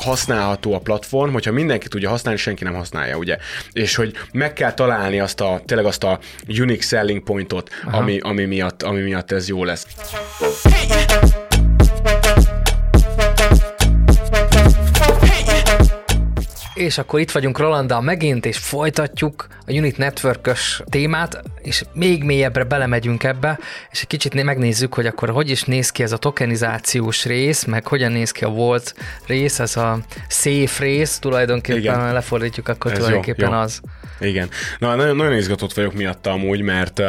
használható a platform, hogyha mindenki tudja használni, senki nem használja, ugye? És hogy meg kell találni azt a, tényleg azt a unique selling pointot, ami, ami, miatt, ami miatt ez jó lesz. És akkor itt vagyunk Rolanddal megint, és folytatjuk a Unit network témát, és még mélyebbre belemegyünk ebbe, és egy kicsit megnézzük, hogy akkor hogy is néz ki ez a tokenizációs rész, meg hogyan néz ki a volt rész, ez a safe rész, tulajdonképpen Igen. lefordítjuk, akkor ez tulajdonképpen jó, jó. az. Igen. Na, nagyon, nagyon izgatott vagyok miatta amúgy, mert,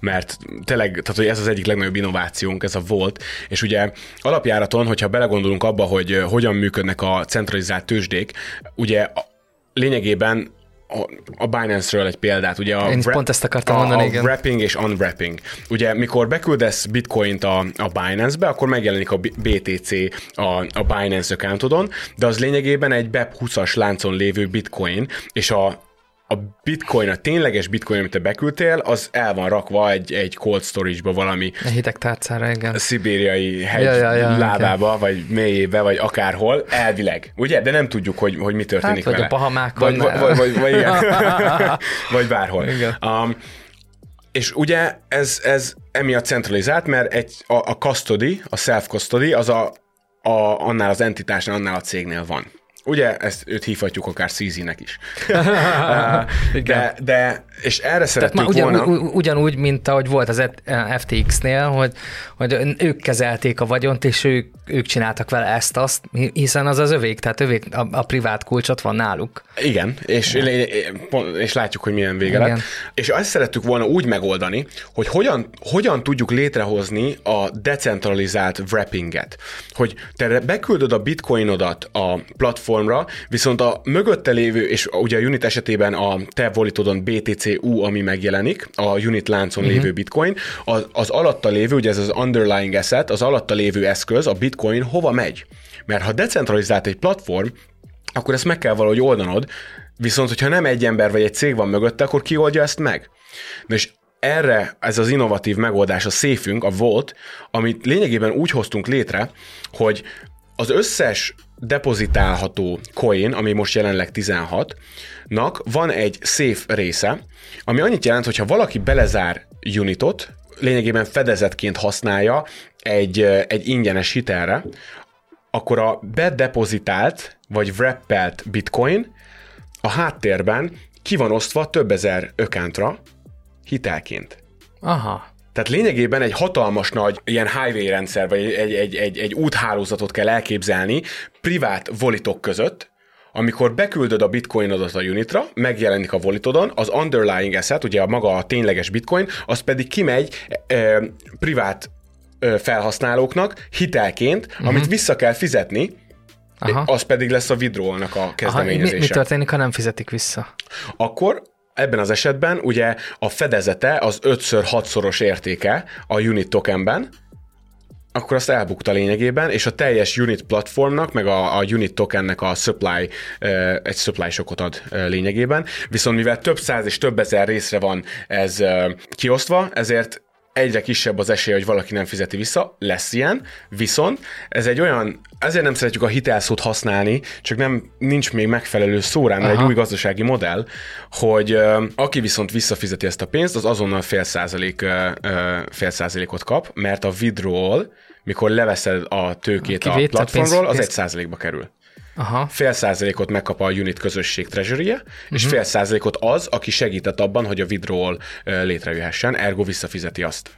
mert tényleg, tehát hogy ez az egyik legnagyobb innovációnk, ez a volt, és ugye alapjáraton, hogyha belegondolunk abba, hogy hogyan működnek a centralizált tőzsdék, ugye lényegében a, Binance-ről egy példát, ugye a, Én wrap, pont ezt akartam a, mondani, a igen. wrapping és unwrapping. Ugye mikor beküldesz bitcoint a, a Binance-be, akkor megjelenik a BTC a, a Binance accountodon, de az lényegében egy BEP20-as láncon lévő bitcoin, és a a bitcoin, a tényleges bitcoin, amit te beküldtél, az el van rakva egy, egy cold storage-ba valami. A hideg tárcára, igen. Szibériai hegy ja, ja, ja, lábába, okay. vagy mélyébe, vagy akárhol, elvileg. Ugye? De nem tudjuk, hogy, hogy mi történik hát, vele. vagy a Bahamákon. Vagy, vagy, vagy, vagy, igen. vagy bárhol. Igen. Um, és ugye ez, ez emiatt centralizált, mert egy, a, a custody, a self-custody, az a, a, annál az entitásnál, annál a cégnél van. Ugye, ezt őt hívhatjuk akár CZ-nek is. de, de, és erre szerettük ugyan, volna... Ugyanúgy, mint ahogy volt az FTX-nél, hogy, hogy ők kezelték a vagyont, és ők, ők csináltak vele ezt-azt, hiszen az az övék, tehát övék a, a privát kulcsot van náluk. Igen, és, és látjuk, hogy milyen vége lett. És azt szerettük volna úgy megoldani, hogy hogyan, hogyan tudjuk létrehozni a decentralizált wrappinget. Hogy te beküldöd a bitcoinodat a platformra, viszont a mögötte lévő, és ugye a Unit esetében a te volitodon BTCU, ami megjelenik, a Unit láncon uh-huh. lévő bitcoin, az, az alatta lévő, ugye ez az underlying asset, az alatta lévő eszköz, a bitcoin hova megy? Mert ha decentralizált egy platform, akkor ezt meg kell valahogy oldanod, viszont hogyha nem egy ember vagy egy cég van mögötte, akkor ki oldja ezt meg? Na és erre ez az innovatív megoldás, a széfünk, a Volt, amit lényegében úgy hoztunk létre, hogy az összes depozitálható coin, ami most jelenleg 16-nak van egy safe része, ami annyit jelent, hogy ha valaki belezár unitot, lényegében fedezetként használja egy, egy ingyenes hitelre, akkor a bedepozitált vagy wrappelt bitcoin a háttérben ki van osztva több ezer ökántra hitelként. Aha. Tehát lényegében egy hatalmas nagy ilyen highway rendszer, vagy egy, egy, egy, egy úthálózatot kell elképzelni privát volitok között, amikor beküldöd a bitcoinodat a unitra, megjelenik a volitodon, az underlying asset, ugye a maga a tényleges bitcoin, az pedig kimegy e, privát felhasználóknak hitelként, uh-huh. amit vissza kell fizetni, Aha. az pedig lesz a withdrawalnak a kezdeményezése. Aha, mi, mi történik, ha nem fizetik vissza? Akkor ebben az esetben ugye a fedezete az 5-6-szoros értéke a unit tokenben, akkor azt elbukta lényegében, és a teljes unit platformnak, meg a, a unit tokennek a supply, egy supply sokot ad lényegében, viszont mivel több száz és több ezer részre van ez kiosztva, ezért egyre kisebb az esély, hogy valaki nem fizeti vissza, lesz ilyen, viszont ez egy olyan, ezért nem szeretjük a hitelszót használni, csak nem nincs még megfelelő szó rá, mert egy új gazdasági modell, hogy aki viszont visszafizeti ezt a pénzt, az azonnal fél, százalék, fél százalékot kap, mert a withdrawal, mikor leveszed a tőkét a, a platformról, az egy százalékba kerül. Aha. fél százalékot megkap a unit közösség treasury uh-huh. és mhm. fél százalékot az, aki segített abban, hogy a withdrawal létrejöhessen, ergo visszafizeti azt.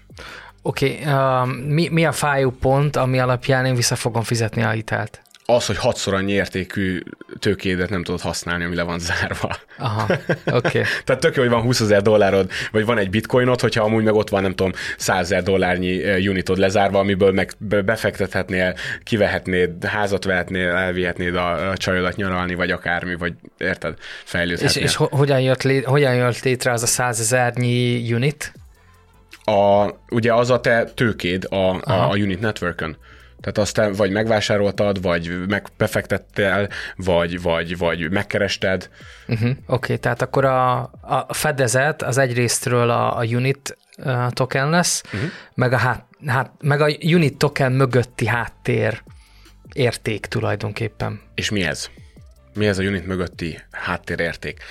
Oké, okay, uh, mi, mi a fájó pont, ami alapján én vissza fogom fizetni a hitelt? Az, hogy hatszor annyi értékű tőkédet nem tudod használni, ami le van zárva. Aha, oké. Okay. Tehát tök jó, hogy van 20 ezer dollárod, vagy van egy bitcoinod, hogyha amúgy meg ott van, nem tudom, 100 ezer dollárnyi unitod lezárva, amiből meg befektethetnél, kivehetnéd, házat vehetnél, elvihetnéd a, csajodat nyaralni, vagy akármi, vagy érted, fejlődhetnél. És, és hogyan, jött lé, hogyan jött létre az a 100 ezernyi unit? A, ugye az a te tőkéd a, a, a unit networkön. Tehát azt vagy megvásároltad, vagy megbefektettél, vagy, vagy, vagy megkerested. Uh-huh. Oké, okay, tehát akkor a, a fedezet az egyrésztről a, a unit token lesz, uh-huh. meg, a hát, hát, meg a unit token mögötti háttér érték tulajdonképpen. És mi ez? Mi ez a unit mögötti háttérérték?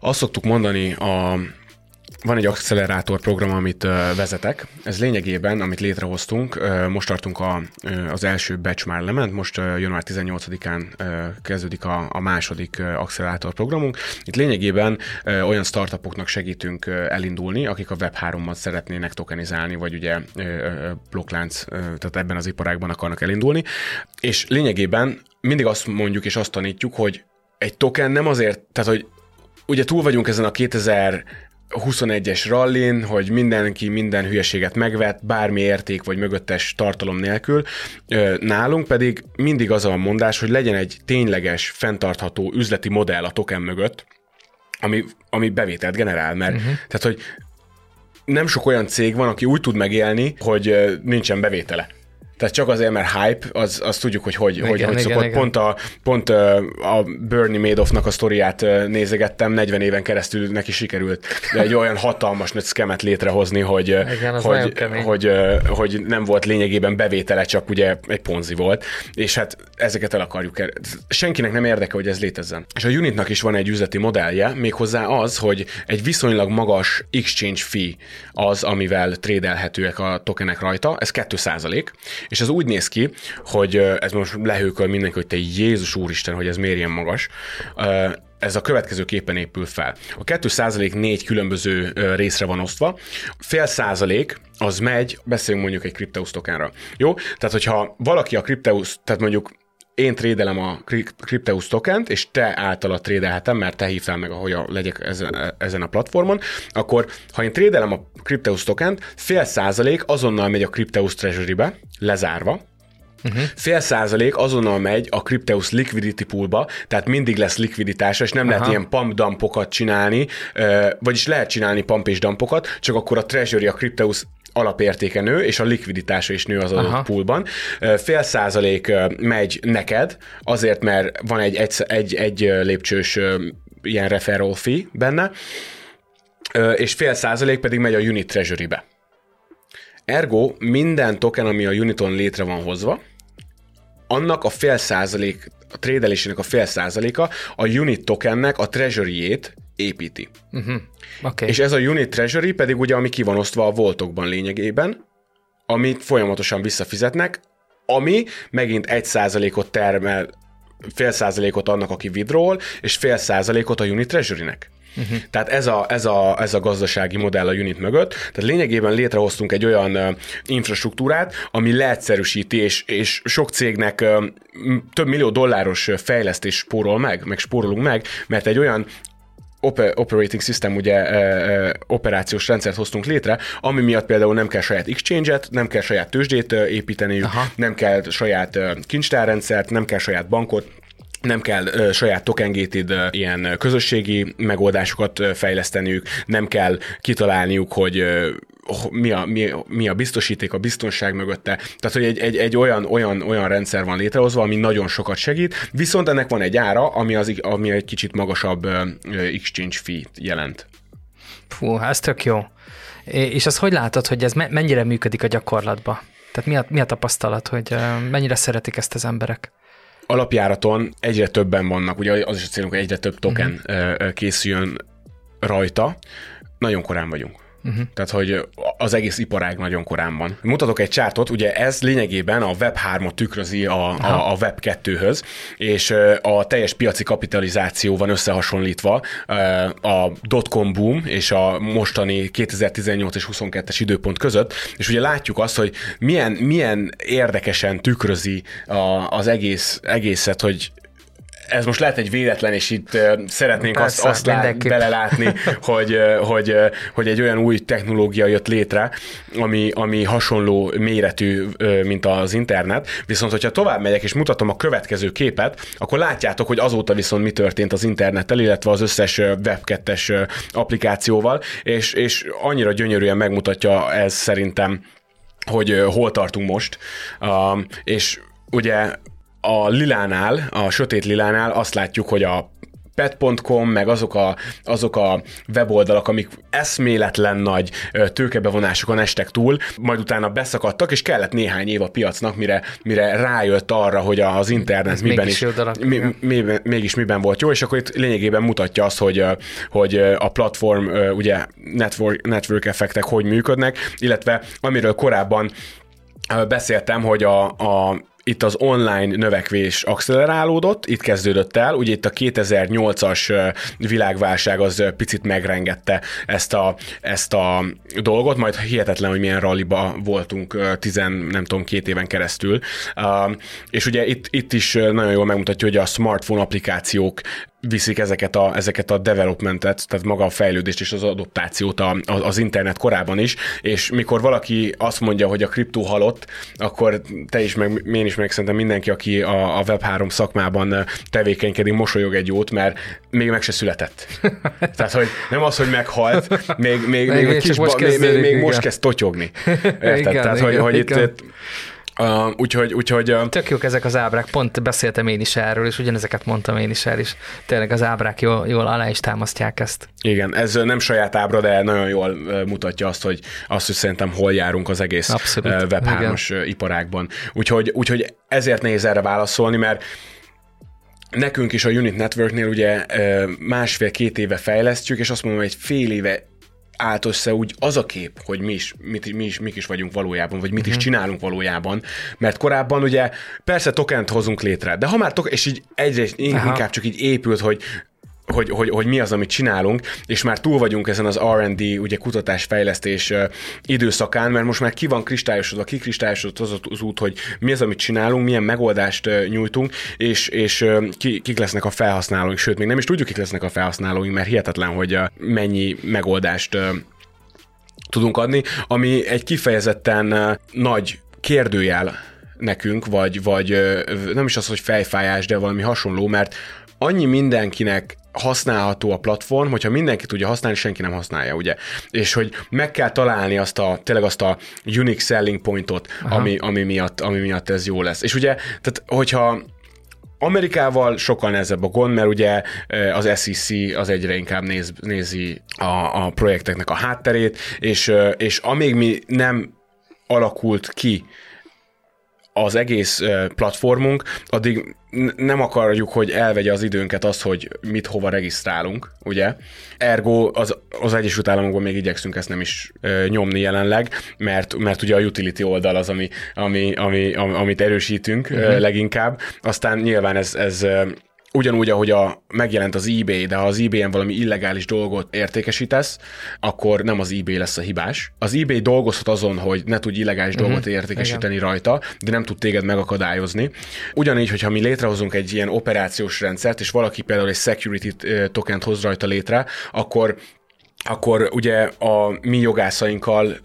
Azt szoktuk mondani a van egy accelerátor program, amit vezetek. Ez lényegében, amit létrehoztunk, most tartunk a, az első batch már lement, most január 18-án kezdődik a, a második accelerátor programunk. Itt lényegében olyan startupoknak segítünk elindulni, akik a Web3-at szeretnének tokenizálni, vagy ugye blokklánc, tehát ebben az iparágban akarnak elindulni. És lényegében mindig azt mondjuk és azt tanítjuk, hogy egy token nem azért, tehát hogy ugye túl vagyunk ezen a 2000 21-es rallin, hogy mindenki minden hülyeséget megvet, bármi érték vagy mögöttes tartalom nélkül. Nálunk pedig mindig az a mondás, hogy legyen egy tényleges, fenntartható üzleti modell a token mögött, ami, ami bevételt generál, mert uh-huh. tehát, hogy nem sok olyan cég van, aki úgy tud megélni, hogy nincsen bevétele. Tehát csak azért, mert hype, az, az tudjuk, hogy hogy, igen, hogy, hogy igen, szokott. Igen. Pont, a, pont a Bernie Madoffnak a sztoriát nézegettem, 40 éven keresztül neki sikerült de egy olyan hatalmas nagy szkemet létrehozni, hogy, igen, hogy, hogy, hogy, nem volt lényegében bevétele, csak ugye egy ponzi volt, és hát ezeket el akarjuk. Senkinek nem érdeke, hogy ez létezzen. És a Unitnak is van egy üzleti modellje, méghozzá az, hogy egy viszonylag magas exchange fee az, amivel trédelhetőek a tokenek rajta, ez 2 és ez úgy néz ki, hogy ez most lehőköl mindenki, hogy te Jézus Úristen, hogy ez miért ilyen magas ez a következő képen épül fel. A 2 százalék négy különböző részre van osztva. Fél százalék az megy, beszélünk mondjuk egy Crypteus tokenra. Jó? Tehát, hogyha valaki a Crypteus, tehát mondjuk én trédelem a Crypteus tokent, és te általa trédelhetem, mert te hívtál meg, ahogy a, legyek ezen, ezen a platformon, akkor ha én trédelem a Crypteus tokent, fél százalék azonnal megy a Crypteus Treasury-be, lezárva, Uh-huh. Fél százalék azonnal megy a Crypteus liquidity poolba, tehát mindig lesz likviditása, és nem Aha. lehet ilyen pump dumpokat csinálni, vagyis lehet csinálni pump és dumpokat, csak akkor a treasury, a Crypteus alapértéke nő, és a likviditása is nő az adott poolban. Fél százalék megy neked, azért, mert van egy, egy, egy, egy lépcsős ilyen referral fee benne, és fél százalék pedig megy a unit treasury-be. Ergo minden token, ami a Uniton létre van hozva, annak a fél százalék, a trédelésének a fél százaléka a unit tokennek a treasury-ét építi. Uh-huh. Okay. És ez a unit treasury pedig ugye, ami ki van osztva a voltokban lényegében, amit folyamatosan visszafizetnek, ami megint egy százalékot termel, fél százalékot annak, aki withdrawal, és fél százalékot a unit treasury-nek. Uh-huh. Tehát ez a, ez, a, ez a gazdasági modell a Unit mögött. Tehát lényegében létrehoztunk egy olyan uh, infrastruktúrát, ami leegyszerűsíti, és, és sok cégnek uh, több millió dolláros fejlesztés spórol meg, meg spórolunk meg, mert egy olyan operating system, ugye uh, operációs rendszert hoztunk létre, ami miatt például nem kell saját exchange-et, nem kell saját tőzsdét építeni, nem kell saját kincstárrendszert, nem kell saját bankot, nem kell ö, saját tokengated ö, ilyen közösségi megoldásokat ö, fejleszteniük, nem kell kitalálniuk, hogy ö, mi a, mi, mi a biztosíték, a biztonság mögötte. Tehát, hogy egy, egy, egy olyan, olyan, olyan rendszer van létrehozva, ami nagyon sokat segít, viszont ennek van egy ára, ami, az, ami egy kicsit magasabb exchange fee jelent. Fú, ez tök jó. És az hogy látod, hogy ez mennyire működik a gyakorlatban? Tehát mi a, mi a tapasztalat, hogy mennyire szeretik ezt az emberek? alapjáraton egyre többen vannak, ugye az is a célunk, hogy egyre több token uh-huh. készüljön rajta. Nagyon korán vagyunk. Uh-huh. Tehát, hogy az egész iparág nagyon korán van. Mutatok egy csártot, ugye ez lényegében a Web3-ot tükrözi a, a, a Web2-höz, és a teljes piaci kapitalizáció van összehasonlítva a dotcom boom és a mostani 2018 és 22-es időpont között, és ugye látjuk azt, hogy milyen, milyen érdekesen tükrözi a, az egész, egészet, hogy ez most lehet egy véletlen, és itt szeretnénk Persze, azt, azt lát, belelátni, hogy, hogy, hogy egy olyan új technológia jött létre, ami, ami hasonló méretű, mint az internet, viszont hogyha tovább megyek és mutatom a következő képet, akkor látjátok, hogy azóta viszont mi történt az internettel, illetve az összes Web2-es applikációval, és, és annyira gyönyörűen megmutatja ez szerintem, hogy hol tartunk most, és ugye a lilánál, a sötét lilánál azt látjuk, hogy a pet.com, meg azok a, azok a weboldalak, amik eszméletlen nagy tőkebevonásokon estek túl, majd utána beszakadtak, és kellett néhány év a piacnak, mire, mire rájött arra, hogy az internet Ez miben is, mi, mi, mégis miben volt jó, és akkor itt lényegében mutatja azt, hogy, hogy a platform, ugye network, network effektek hogy működnek, illetve amiről korábban beszéltem, hogy a, a itt az online növekvés akcelerálódott, itt kezdődött el, ugye itt a 2008-as világválság az picit megrengette ezt a, ezt a dolgot, majd hihetetlen, hogy milyen ralliba voltunk tizen, nem tudom, két éven keresztül. És ugye itt, itt is nagyon jól megmutatja, hogy a smartphone applikációk viszik ezeket a, ezeket a developmentet, tehát maga a fejlődést és az adoptációt a, a, az internet korában is, és mikor valaki azt mondja, hogy a kriptó halott, akkor te is, meg én is, meg szerintem mindenki, aki a, a Web3 szakmában tevékenykedik, mosolyog egy jót, mert még meg se született. tehát, hogy nem az, hogy meghalt, még, még, még, még, kis most, ba, még, még, még most kezd totyogni. Érted? Igen, tehát, igen, hogy, igen. hogy itt, itt Uh, úgyhogy, úgyhogy... Uh... Tök jók ezek az ábrák, pont beszéltem én is erről, és ugyanezeket mondtam én is el, és tényleg az ábrák jól, jól alá is támasztják ezt. Igen, ez nem saját ábra, de nagyon jól mutatja azt, hogy azt, hogy szerintem hol járunk az egész Abszolút. web 3 iparágban. Úgyhogy, úgyhogy ezért nehéz erre válaszolni, mert nekünk is a Unit Networknél ugye másfél-két éve fejlesztjük, és azt mondom, hogy egy fél éve állt össze úgy az a kép, hogy mi is, mit, mi is, mik is vagyunk valójában, vagy mit is mhm. csinálunk valójában, mert korábban ugye persze tokent hozunk létre, de ha már token, és így egyre Aha. inkább csak így épült, hogy hogy, hogy, hogy mi az, amit csinálunk, és már túl vagyunk ezen az R&D, ugye kutatás-fejlesztés időszakán, mert most már ki van kristályosodva, kikristályosodott az az út, hogy mi az, amit csinálunk, milyen megoldást nyújtunk, és, és ki, kik lesznek a felhasználóink, sőt, még nem is tudjuk, kik lesznek a felhasználóink, mert hihetetlen, hogy mennyi megoldást tudunk adni, ami egy kifejezetten nagy kérdőjel nekünk, vagy, vagy nem is az, hogy fejfájás, de valami hasonló, mert annyi mindenkinek használható a platform, hogyha mindenki tudja használni, senki nem használja, ugye? És hogy meg kell találni azt a, tényleg azt a unique selling pointot, ami, ami, miatt, ami miatt ez jó lesz. És ugye, tehát hogyha Amerikával sokkal nehezebb a gond, mert ugye eh, az SEC az egyre inkább néz, nézi a, a projekteknek a hátterét, és, eh, és amíg mi nem alakult ki az egész platformunk, addig nem akarjuk, hogy elvegye az időnket az, hogy mit hova regisztrálunk, ugye? Ergo az, az Egyesült Államokban még igyekszünk ezt nem is ö, nyomni jelenleg, mert, mert ugye a utility oldal az, ami, ami, ami, amit erősítünk uh-huh. leginkább. Aztán nyilván ez, ez ugyanúgy, ahogy a, megjelent az eBay, de ha az eBay-en valami illegális dolgot értékesítesz, akkor nem az eBay lesz a hibás. Az eBay dolgozhat azon, hogy ne tudj illegális uh-huh. dolgot értékesíteni Igen. rajta, de nem tud téged megakadályozni. Ugyanígy, hogyha mi létrehozunk egy ilyen operációs rendszert, és valaki például egy security tokent hoz rajta létre, akkor akkor ugye a mi jogászainkkal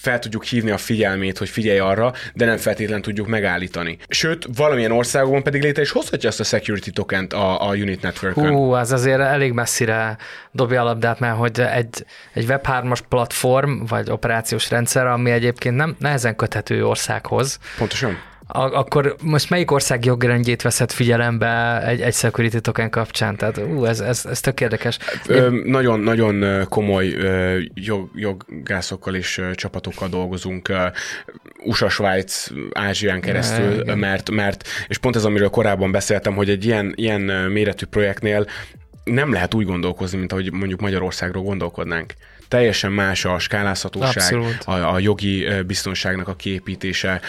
fel tudjuk hívni a figyelmét, hogy figyelj arra, de nem feltétlenül tudjuk megállítani. Sőt, valamilyen országokban pedig létre is hozhatja azt a security tokent a, a Unit network Hú, az azért elég messzire dobja a labdát, mert hogy egy, egy Web3-as platform, vagy operációs rendszer, ami egyébként nem nehezen köthető országhoz. Pontosan akkor most melyik ország jogrendjét veszed figyelembe egy, egy security token kapcsán? Tehát ú, ez, ez, ez tök érdekes. Nagyon, nagyon komoly jog, joggászokkal és csapatokkal dolgozunk USA, Svájc, Ázsián keresztül, ne, mert, mert, és pont ez, amiről korábban beszéltem, hogy egy ilyen, ilyen méretű projektnél nem lehet úgy gondolkozni, mint ahogy mondjuk Magyarországról gondolkodnánk teljesen más a skálázhatóság, a, a jogi biztonságnak a kiépítése,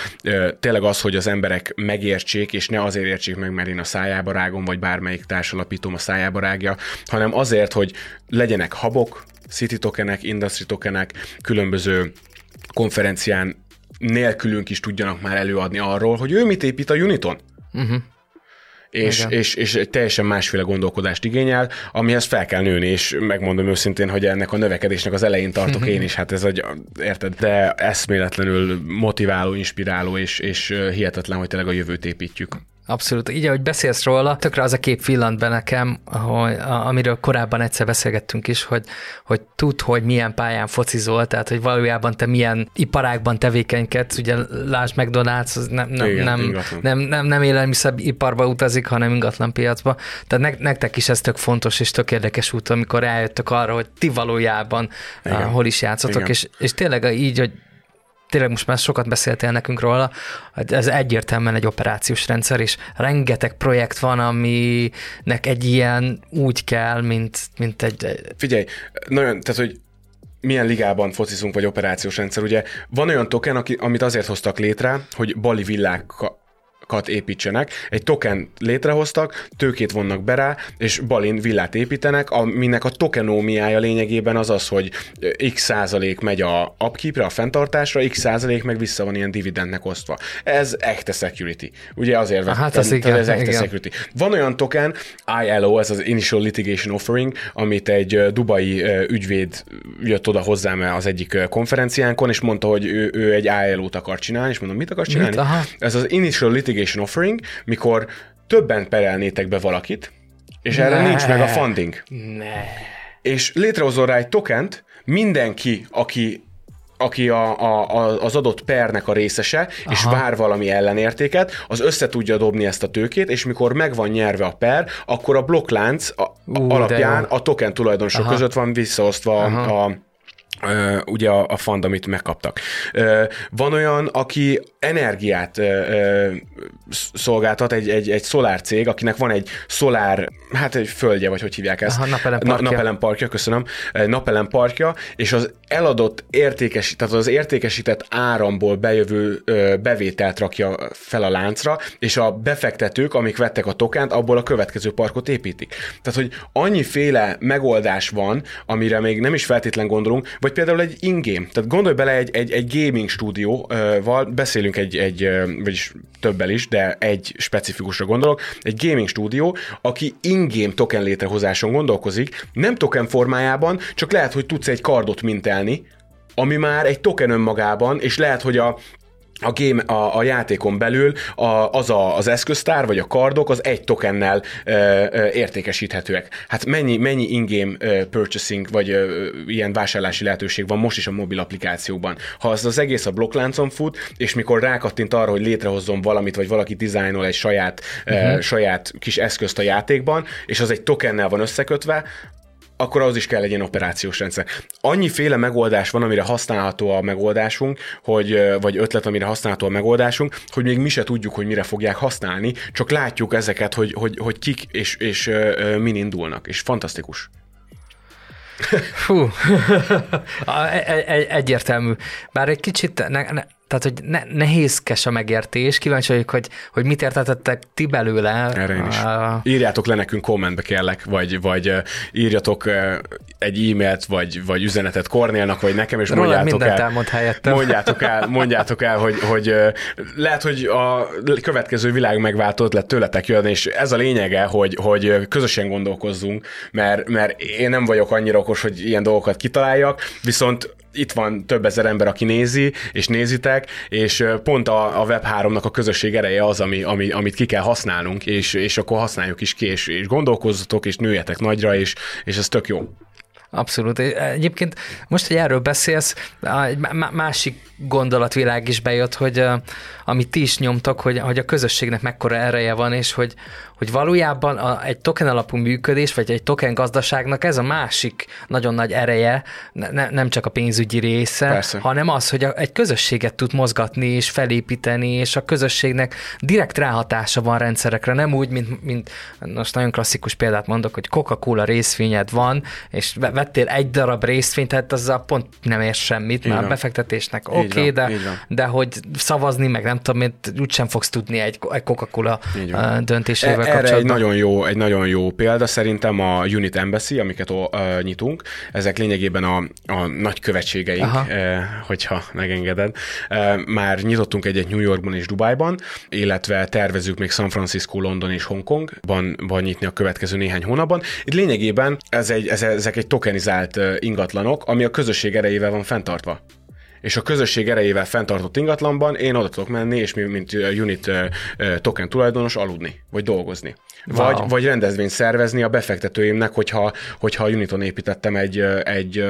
tényleg az, hogy az emberek megértsék, és ne azért értsék meg, mert én a szájába rágom, vagy bármelyik társalapítom a szájába rágja, hanem azért, hogy legyenek habok, city tokenek, industry tokenek, különböző konferencián nélkülünk is tudjanak már előadni arról, hogy ő mit épít a Uniton. Uh-huh és, és, és egy teljesen másféle gondolkodást igényel, amihez fel kell nőni, és megmondom őszintén, hogy ennek a növekedésnek az elején tartok én is, hát ez egy, érted, de eszméletlenül motiváló, inspiráló, és, és hihetetlen, hogy tényleg a jövőt építjük. Abszolút. Így, ahogy beszélsz róla, tökre az a kép villant be nekem, hogy, amiről korábban egyszer beszélgettünk is, hogy, hogy tud, hogy milyen pályán focizol, tehát hogy valójában te milyen iparágban tevékenykedsz, ugye lásd McDonald's, az nem, nem, Igen, nem, nem, nem, nem élelmiszeriparba utazik, hanem ingatlan piacba. Tehát ne, nektek is ez tök fontos és tök érdekes út, amikor eljöttök arra, hogy ti valójában Igen. hol is játszotok, és, és tényleg így, hogy tényleg most már sokat beszéltél nekünk róla, ez egyértelműen egy operációs rendszer, és rengeteg projekt van, aminek egy ilyen úgy kell, mint, mint egy... Figyelj, nagyon, tehát, hogy milyen ligában focizunk, vagy operációs rendszer. Ugye van olyan token, aki, amit azért hoztak létre, hogy bali villák építsenek. Egy token létrehoztak, tőkét vonnak be rá, és Balin villát építenek, aminek a tokenómiája lényegében az az, hogy x százalék megy a upkeepre, a fenntartásra, x százalék meg vissza van ilyen dividendnek osztva. Ez echte security. Ugye azért hát ez, igen, ez echte igen. security. Van olyan token, ILO, ez az Initial Litigation Offering, amit egy dubai ügyvéd jött oda hozzám az egyik konferenciánkon, és mondta, hogy ő, ő egy ILO-t akar csinálni, és mondom, mit akar csinálni? Mit? Ez az Initial Litigation litigation offering, mikor többen perelnétek be valakit, és ne. erre nincs meg a funding. Ne. És létrehozol rá egy tokent, mindenki, aki aki a, a, az adott pernek a részese, Aha. és vár valami ellenértéket, az össze tudja dobni ezt a tőkét, és mikor meg van nyerve a per, akkor a blokklánc a, uh, alapján a token tulajdonosok Aha. között van visszaosztva Aha. a Uh, ugye a, a fund, amit megkaptak. Van olyan, aki energiát uh, szolgáltat, egy, egy, egy szolár cég, akinek van egy szolár, hát egy földje, vagy hogy hívják ezt? Aha, napelemparkja. Na, napelemparkja, köszönöm. Napelemparkja, és az eladott értékes, tehát az értékesített áramból bejövő bevételt rakja fel a láncra, és a befektetők, amik vettek a tokent, abból a következő parkot építik. Tehát, hogy annyiféle megoldás van, amire még nem is feltétlen gondolunk, vagy vagy például egy ingame. Tehát gondolj bele egy, egy, egy gaming stúdióval, beszélünk egy, egy, vagyis többel is, de egy specifikusra gondolok, egy gaming stúdió, aki ingame token létrehozáson gondolkozik, nem token formájában, csak lehet, hogy tudsz egy kardot mintelni, ami már egy token önmagában, és lehet, hogy a a, game, a, a játékon belül a, az a, az eszköztár, vagy a kardok az egy tokennel ö, ö, értékesíthetőek. Hát mennyi, mennyi in-game ö, purchasing, vagy ö, ilyen vásárlási lehetőség van most is a mobil applikációban. Ha az az egész a blokkláncon fut, és mikor rákattint arra, hogy létrehozzon valamit, vagy valaki dizájnol egy saját, uh-huh. ö, saját kis eszközt a játékban, és az egy tokennel van összekötve, akkor az is kell egy ilyen operációs rendszer. Annyiféle megoldás van, amire használható a megoldásunk, hogy, vagy ötlet, amire használható a megoldásunk, hogy még mi se tudjuk, hogy mire fogják használni, csak látjuk ezeket, hogy, hogy, hogy kik és, és min indulnak, és fantasztikus. Fú, e, e, egyértelmű. Bár egy kicsit ne, ne, tehát, hogy ne, nehézkes a megértés, kíváncsi vagyok, hogy, hogy mit értettek ti belőle. Erre én is. Uh, Írjátok le nekünk kommentbe kérlek, vagy, vagy írjatok egy e-mailt, vagy, vagy üzenetet Kornélnak, vagy nekem, és Róla mondjátok el, elmond helyettem. mondjátok el, mondjátok el hogy, hogy lehet, hogy a következő világ megváltott lett tőletek jön, és ez a lényege, hogy, hogy közösen gondolkozzunk, mert, mert én nem vagyok annyira okos, hogy ilyen dolgokat kitaláljak, viszont itt van több ezer ember, aki nézi, és nézitek, és pont a, a Web3-nak a közösség ereje az, ami, ami, amit ki kell használnunk, és, és akkor használjuk is ki, és, és gondolkozzatok, és nőjetek nagyra, és, és ez tök jó. Abszolút. Egyébként most, hogy erről beszélsz, egy másik gondolatvilág is bejött, hogy amit ti is nyomtak, hogy, hogy a közösségnek mekkora ereje van, és hogy, hogy valójában a, egy token alapú működés, vagy egy token gazdaságnak ez a másik nagyon nagy ereje, ne, nem csak a pénzügyi része, Persze. hanem az, hogy a, egy közösséget tud mozgatni és felépíteni, és a közösségnek direkt ráhatása van rendszerekre, nem úgy, mint, mint most nagyon klasszikus példát mondok, hogy Coca-Cola részvényed van, és vettél egy darab részvényt, tehát azzal pont nem ér semmit, már befektetésnek oké, okay, de, de hogy szavazni, meg nem tudom, úgysem fogsz tudni egy, egy Coca-Cola döntésével erre kapcsolatban. egy nagyon, jó, egy nagyon jó példa szerintem a Unit Embassy, amiket uh, nyitunk. Ezek lényegében a, a nagy követségeink, uh, hogyha megengeded. Uh, már nyitottunk egyet New Yorkban és Dubajban, illetve tervezünk még San Francisco, London és Hongkongban van nyitni a következő néhány hónapban. Itt lényegében ez egy, ez, ezek egy tokenizált ingatlanok, ami a közösség erejével van fenntartva és a közösség erejével fenntartott ingatlanban én oda tudok menni, és mint unit token tulajdonos aludni, vagy dolgozni. Vagy, wow. vagy rendezvényt szervezni a befektetőimnek, hogyha, hogyha a Uniton építettem egy, egy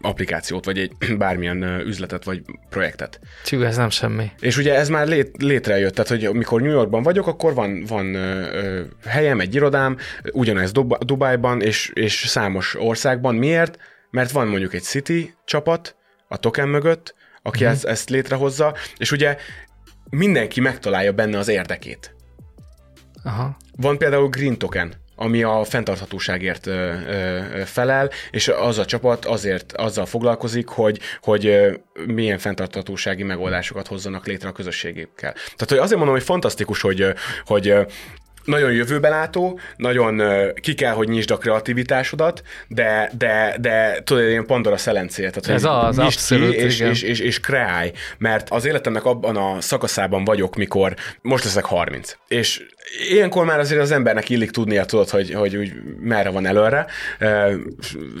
applikációt, vagy egy bármilyen üzletet, vagy projektet. Csű, ez nem semmi. És ugye ez már lét, létrejött, tehát hogy amikor New Yorkban vagyok, akkor van, van ö, helyem, egy irodám, ugyanez Dub- Dubájban, és, és számos országban. Miért? Mert van mondjuk egy City csapat a token mögött, aki uh-huh. ezt, ezt létrehozza, és ugye mindenki megtalálja benne az érdekét. Aha. Van például Green Token, ami a fenntarthatóságért felel, és az a csapat azért azzal foglalkozik, hogy, hogy milyen fenntarthatósági megoldásokat hozzanak létre a közösségékkel. Tehát hogy azért mondom, hogy fantasztikus, hogy, hogy nagyon jövőbelátó, nagyon ki kell, hogy nyisd a kreativitásodat, de, de, de tudod, ilyen Pandora szelencéje. Tehát, Ez az, abszolút, ki, és, és, és, és, és kreálj, mert az életemnek abban a szakaszában vagyok, mikor most leszek 30. És ilyenkor már azért az embernek illik tudnia, tudod, hogy, hogy úgy merre van előre.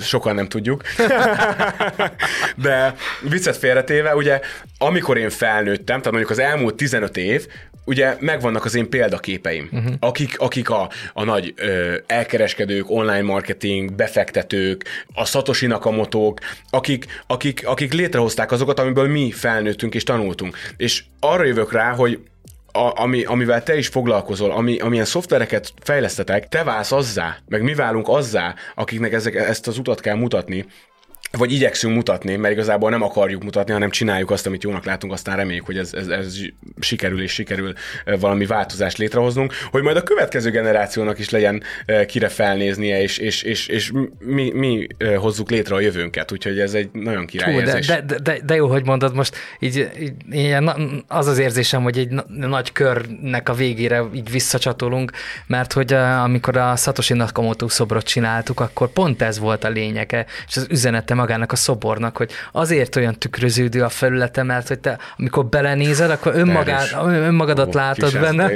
Sokan nem tudjuk. De viccet félretéve, ugye, amikor én felnőttem, tehát mondjuk az elmúlt 15 év, ugye megvannak az én példaképeim, uh-huh. akik, akik a, a nagy ö, elkereskedők, online marketing, befektetők, a Satoshi Nakamotók, akik, akik, akik létrehozták azokat, amiből mi felnőttünk és tanultunk. És arra jövök rá, hogy a, ami, amivel te is foglalkozol, ami, amilyen szoftvereket fejlesztetek, te válsz azzá, meg mi válunk azzá, akiknek ezek, ezt az utat kell mutatni, vagy igyekszünk mutatni, mert igazából nem akarjuk mutatni, hanem csináljuk azt, amit jónak látunk, aztán reméljük, hogy ez, ez, ez sikerül és sikerül valami változást létrehoznunk, hogy majd a következő generációnak is legyen kire felnéznie, és, és, és, és mi, mi hozzuk létre a jövőnket, úgyhogy ez egy nagyon király Hú, de, de, de, de, de, jó, hogy mondod, most így, így ilyen, az az érzésem, hogy egy nagy körnek a végére így visszacsatolunk, mert hogy amikor a Satoshi Nakamoto szobrot csináltuk, akkor pont ez volt a lényege, és az üzenete magának a szobornak, hogy azért olyan tükröződő a felülete, mert hogy te amikor belenézel, akkor önmagad, önmagadat oh, látod benne,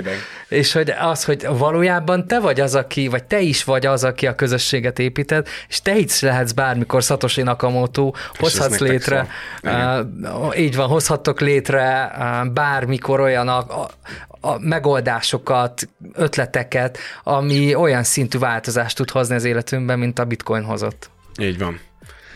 és hogy az, hogy valójában te vagy az, aki, vagy te is vagy az, aki a közösséget építed, és te is lehetsz bármikor Satoshi Nakamoto, hozhatsz létre, uh, így van, hozhattok létre uh, bármikor olyan a, a, a megoldásokat, ötleteket, ami olyan szintű változást tud hozni az életünkben, mint a bitcoin hozott. Így van.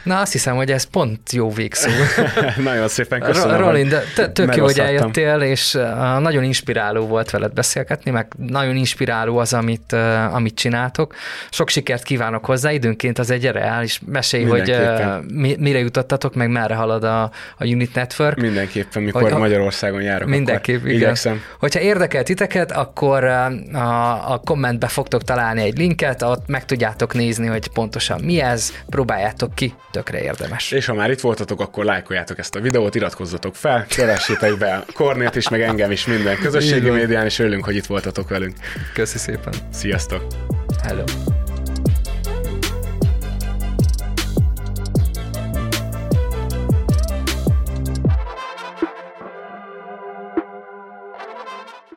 Na, azt hiszem, hogy ez pont jó végszó. nagyon szépen köszönöm. Rolin, de tök jó, hogy eljöttél, és nagyon inspiráló volt veled beszélgetni, meg nagyon inspiráló az, amit, amit csináltok. Sok sikert kívánok hozzá, időnként az egy és mesélj, hogy mire jutottatok, meg merre halad a, a Unit Network. Mindenképpen, mikor hogy, Magyarországon járok, Mindenképp, akkor igen. igyekszem. Hogyha érdekel titeket, akkor a, a kommentbe fogtok találni egy linket, ott meg tudjátok nézni, hogy pontosan mi ez, próbáljátok ki, tökre érdemes. És ha már itt voltatok, akkor lájkoljátok ezt a videót, iratkozzatok fel, keressétek be a Kornét is, meg engem is minden közösségi médián, és örülünk, hogy itt voltatok velünk. Köszi szépen. Sziasztok! Hello.